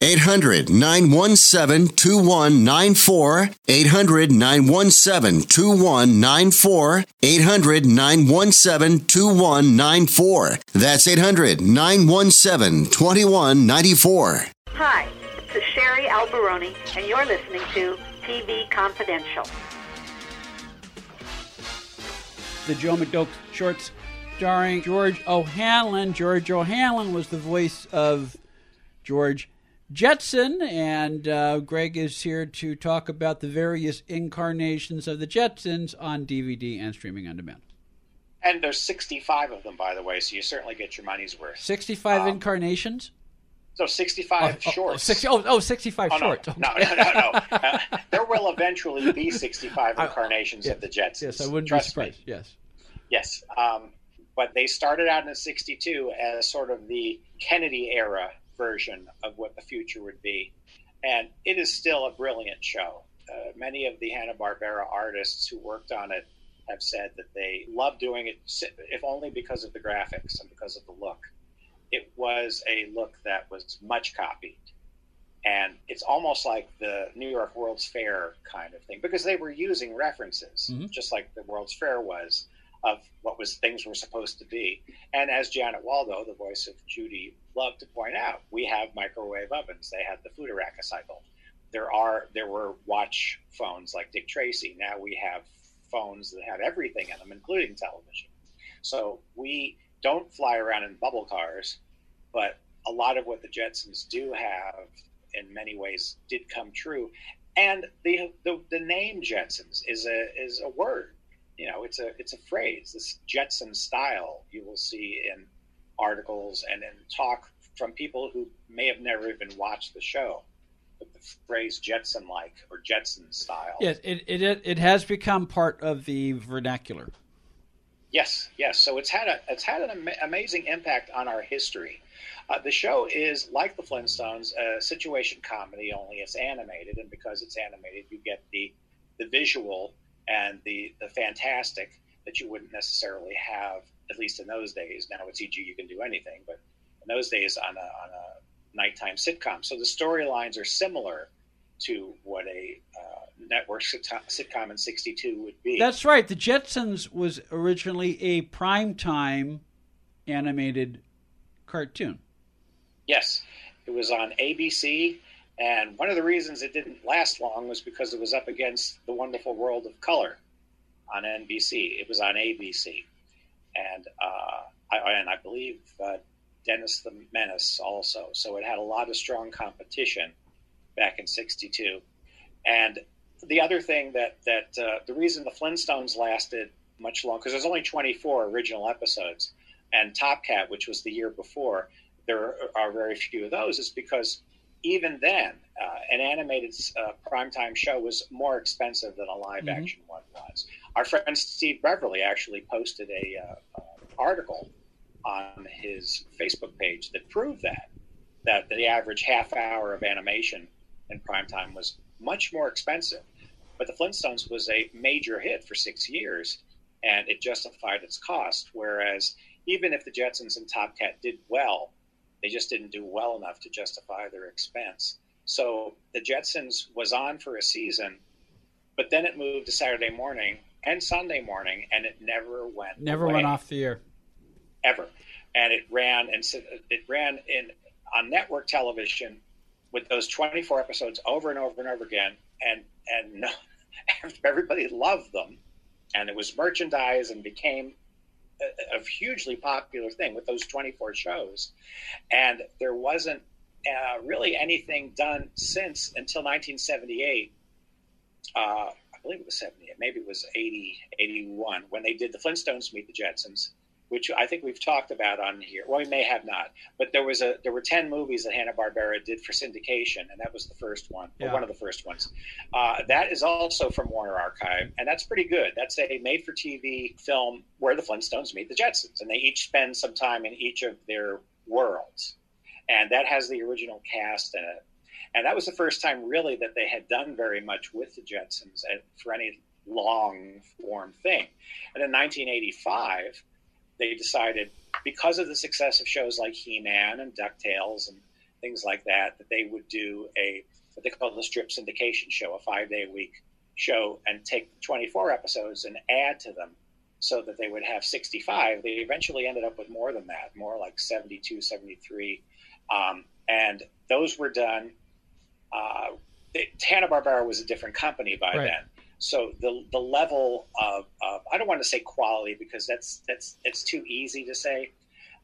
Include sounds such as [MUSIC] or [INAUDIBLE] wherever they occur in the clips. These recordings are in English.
800 917 2194. 800 917 2194. 800 917 2194. That's 800 917 2194. Hi, this is Sherry Alberoni, and you're listening to TV Confidential. The Joe McDoakes shorts starring George O'Hanlon. George O'Hanlon was the voice of George Jetson, and uh, Greg is here to talk about the various incarnations of the Jetsons on DVD and streaming on demand. And there's 65 of them, by the way, so you certainly get your money's worth. 65 um, incarnations? So 65 oh, shorts. Oh, 60, oh, oh 65 oh, shorts. No, no, no, no. no. [LAUGHS] Uh, there will eventually be 65 incarnations I, of the Jetsons. Yes, I wouldn't Trust be surprised. Me. Yes. Yes. Um, but they started out in 62 as sort of the Kennedy era version of what the future would be. And it is still a brilliant show. Uh, many of the Hanna-Barbera artists who worked on it have said that they love doing it, if only because of the graphics and because of the look. It was a look that was much copied. And it's almost like the New York World's Fair kind of thing because they were using references, mm-hmm. just like the World's Fair was of what was things were supposed to be. And as Janet Waldo, the voice of Judy, loved to point out, we have microwave ovens. They had the Futuraka cycle. There are there were watch phones like Dick Tracy. Now we have phones that have everything in them, including television. So we don't fly around in bubble cars, but a lot of what the Jetsons do have, in many ways, did come true. And the the, the name Jetsons is a is a word you know, it's a it's a phrase. This Jetson style you will see in articles and in talk from people who may have never even watched the show. But the phrase Jetson like or Jetson style. Yes, it, it it has become part of the vernacular. Yes, yes. So it's had a it's had an am- amazing impact on our history. Uh, the show is like the Flintstones, a situation comedy, only it's animated, and because it's animated, you get the the visual and the the fantastic that you wouldn't necessarily have at least in those days. Now with CG you can do anything, but in those days on a on a nighttime sitcom, so the storylines are similar to what a uh, network sitcom in '62 would be. That's right. The Jetsons was originally a primetime animated cartoon. Yes, it was on ABC and one of the reasons it didn't last long was because it was up against The Wonderful World of Color on NBC. It was on ABC. And, uh, I, and I believe uh, Dennis the Menace also. So it had a lot of strong competition back in 62. And the other thing that, that uh, the reason the Flintstones lasted much longer, because there's only 24 original episodes, and Top Cat, which was the year before, there are very few of those, is because even then, uh, an animated uh, primetime show was more expensive than a live mm-hmm. action one was. Our friend Steve Beverly actually posted a uh, article on his Facebook page that proved that that the average half hour of animation in primetime was much more expensive. But the Flintstones was a major hit for six years, and it justified its cost. Whereas even if the Jetsons and Top Cat did well, they just didn't do well enough to justify their expense. So the Jetsons was on for a season, but then it moved to Saturday morning and Sunday morning, and it never went. Never away, went off the air. Ever, and it ran and it ran in on network television with those 24 episodes over and over and over again, and and no, [LAUGHS] everybody loved them, and it was merchandise and became a, hugely popular thing with those 24 shows. And there wasn't uh, really anything done since until 1978. Uh, I believe it was 78, maybe it was 80, 81, when they did the Flintstones Meet the Jetsons which I think we've talked about on here. Well, we may have not, but there was a there were ten movies that Hanna Barbera did for syndication, and that was the first one, yeah. or one of the first ones. Uh, that is also from Warner Archive, and that's pretty good. That's a made-for-TV film where the Flintstones meet the Jetsons, and they each spend some time in each of their worlds, and that has the original cast in it. And that was the first time, really, that they had done very much with the Jetsons for any long form thing. And in 1985 they decided because of the success of shows like He-Man and DuckTales and things like that, that they would do a what they call the strip syndication show, a five day a week show, and take 24 episodes and add to them so that they would have 65. They eventually ended up with more than that, more like 72, 73. Um, and those were done. Uh, Hanna Barbera was a different company by right. then. So the the level of, of I don't want to say quality because that's that's it's too easy to say.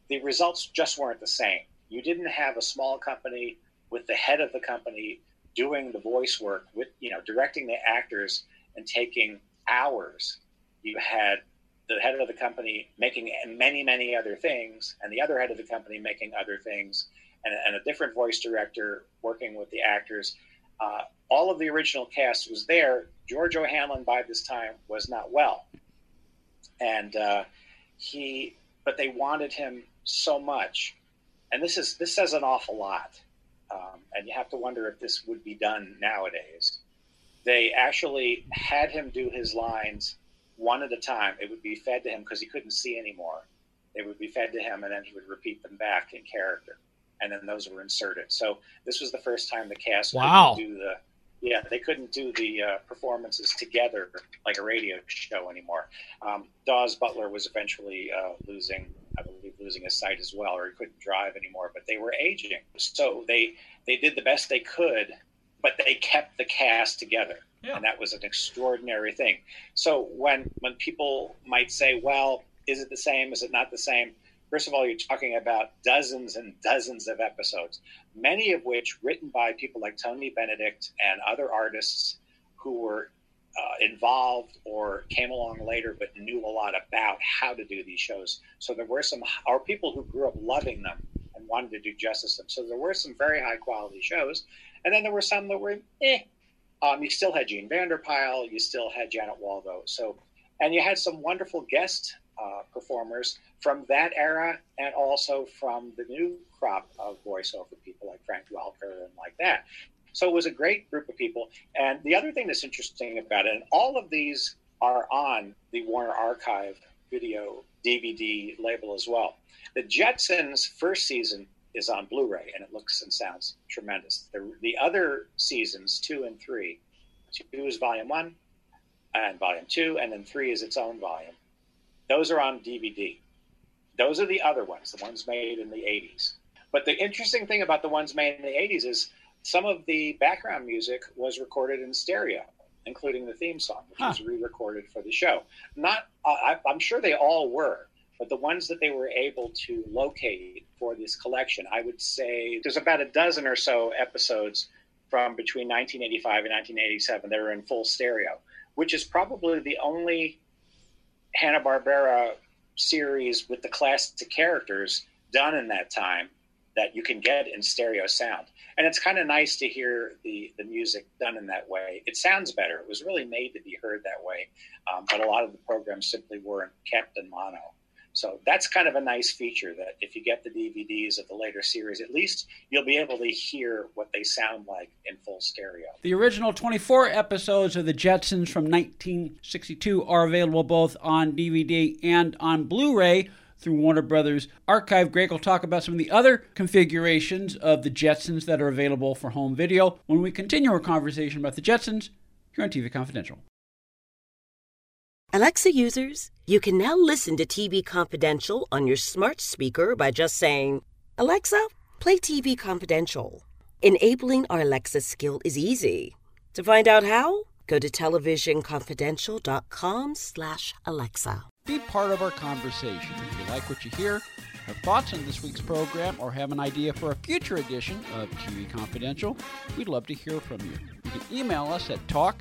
The results just weren't the same. You didn't have a small company with the head of the company doing the voice work with you know directing the actors and taking hours. You had the head of the company making many many other things, and the other head of the company making other things, and, and a different voice director working with the actors. Uh, all of the original cast was there. George O'Hanlon by this time was not well, and uh, he, but they wanted him so much, and this is this says an awful lot, um, and you have to wonder if this would be done nowadays. They actually had him do his lines one at a time. It would be fed to him because he couldn't see anymore. They would be fed to him, and then he would repeat them back in character, and then those were inserted. So this was the first time the cast wow. could do the yeah, they couldn't do the uh, performances together like a radio show anymore. Um, Daws Butler was eventually uh, losing, I believe, losing his sight as well, or he couldn't drive anymore. But they were aging, so they they did the best they could, but they kept the cast together, yeah. and that was an extraordinary thing. So when when people might say, "Well, is it the same? Is it not the same?" First of all, you're talking about dozens and dozens of episodes, many of which written by people like Tony Benedict and other artists who were uh, involved or came along later but knew a lot about how to do these shows. So there were some, or people who grew up loving them and wanted to do justice to them. So there were some very high quality shows. And then there were some that were eh. Um, you still had Jean Vander Pyl, you still had Janet Waldo. So, and you had some wonderful guest uh, performers from that era and also from the new crop of voiceover people like Frank Welker and like that. So it was a great group of people. And the other thing that's interesting about it, and all of these are on the Warner Archive video DVD label as well. The Jetsons' first season is on Blu-ray, and it looks and sounds tremendous. The, the other seasons, two and three, two is volume one, and volume two, and then three is its own volume. Those are on DVD. Those are the other ones, the ones made in the 80s. But the interesting thing about the ones made in the 80s is some of the background music was recorded in stereo, including the theme song, which huh. was re recorded for the show. Not, I, I'm sure they all were, but the ones that they were able to locate for this collection, I would say there's about a dozen or so episodes from between 1985 and 1987 that are in full stereo, which is probably the only Hanna Barbera series with the classic characters done in that time that you can get in stereo sound. And it's kind of nice to hear the, the music done in that way. It sounds better. It was really made to be heard that way. Um, but a lot of the programs simply weren't kept in mono. So that's kind of a nice feature that if you get the DVDs of the later series, at least you'll be able to hear what they sound like in full stereo. The original 24 episodes of The Jetsons from 1962 are available both on DVD and on Blu ray through Warner Brothers Archive. Greg will talk about some of the other configurations of the Jetsons that are available for home video when we continue our conversation about the Jetsons here on TV Confidential. Alexa users, you can now listen to TV Confidential on your smart speaker by just saying, Alexa, play TV Confidential. Enabling our Alexa skill is easy. To find out how, go to televisionconfidential.com slash Alexa. Be part of our conversation. If you like what you hear, Have thoughts on this week's program or have an idea for a future edition of TV Confidential? We'd love to hear from you. You can email us at talk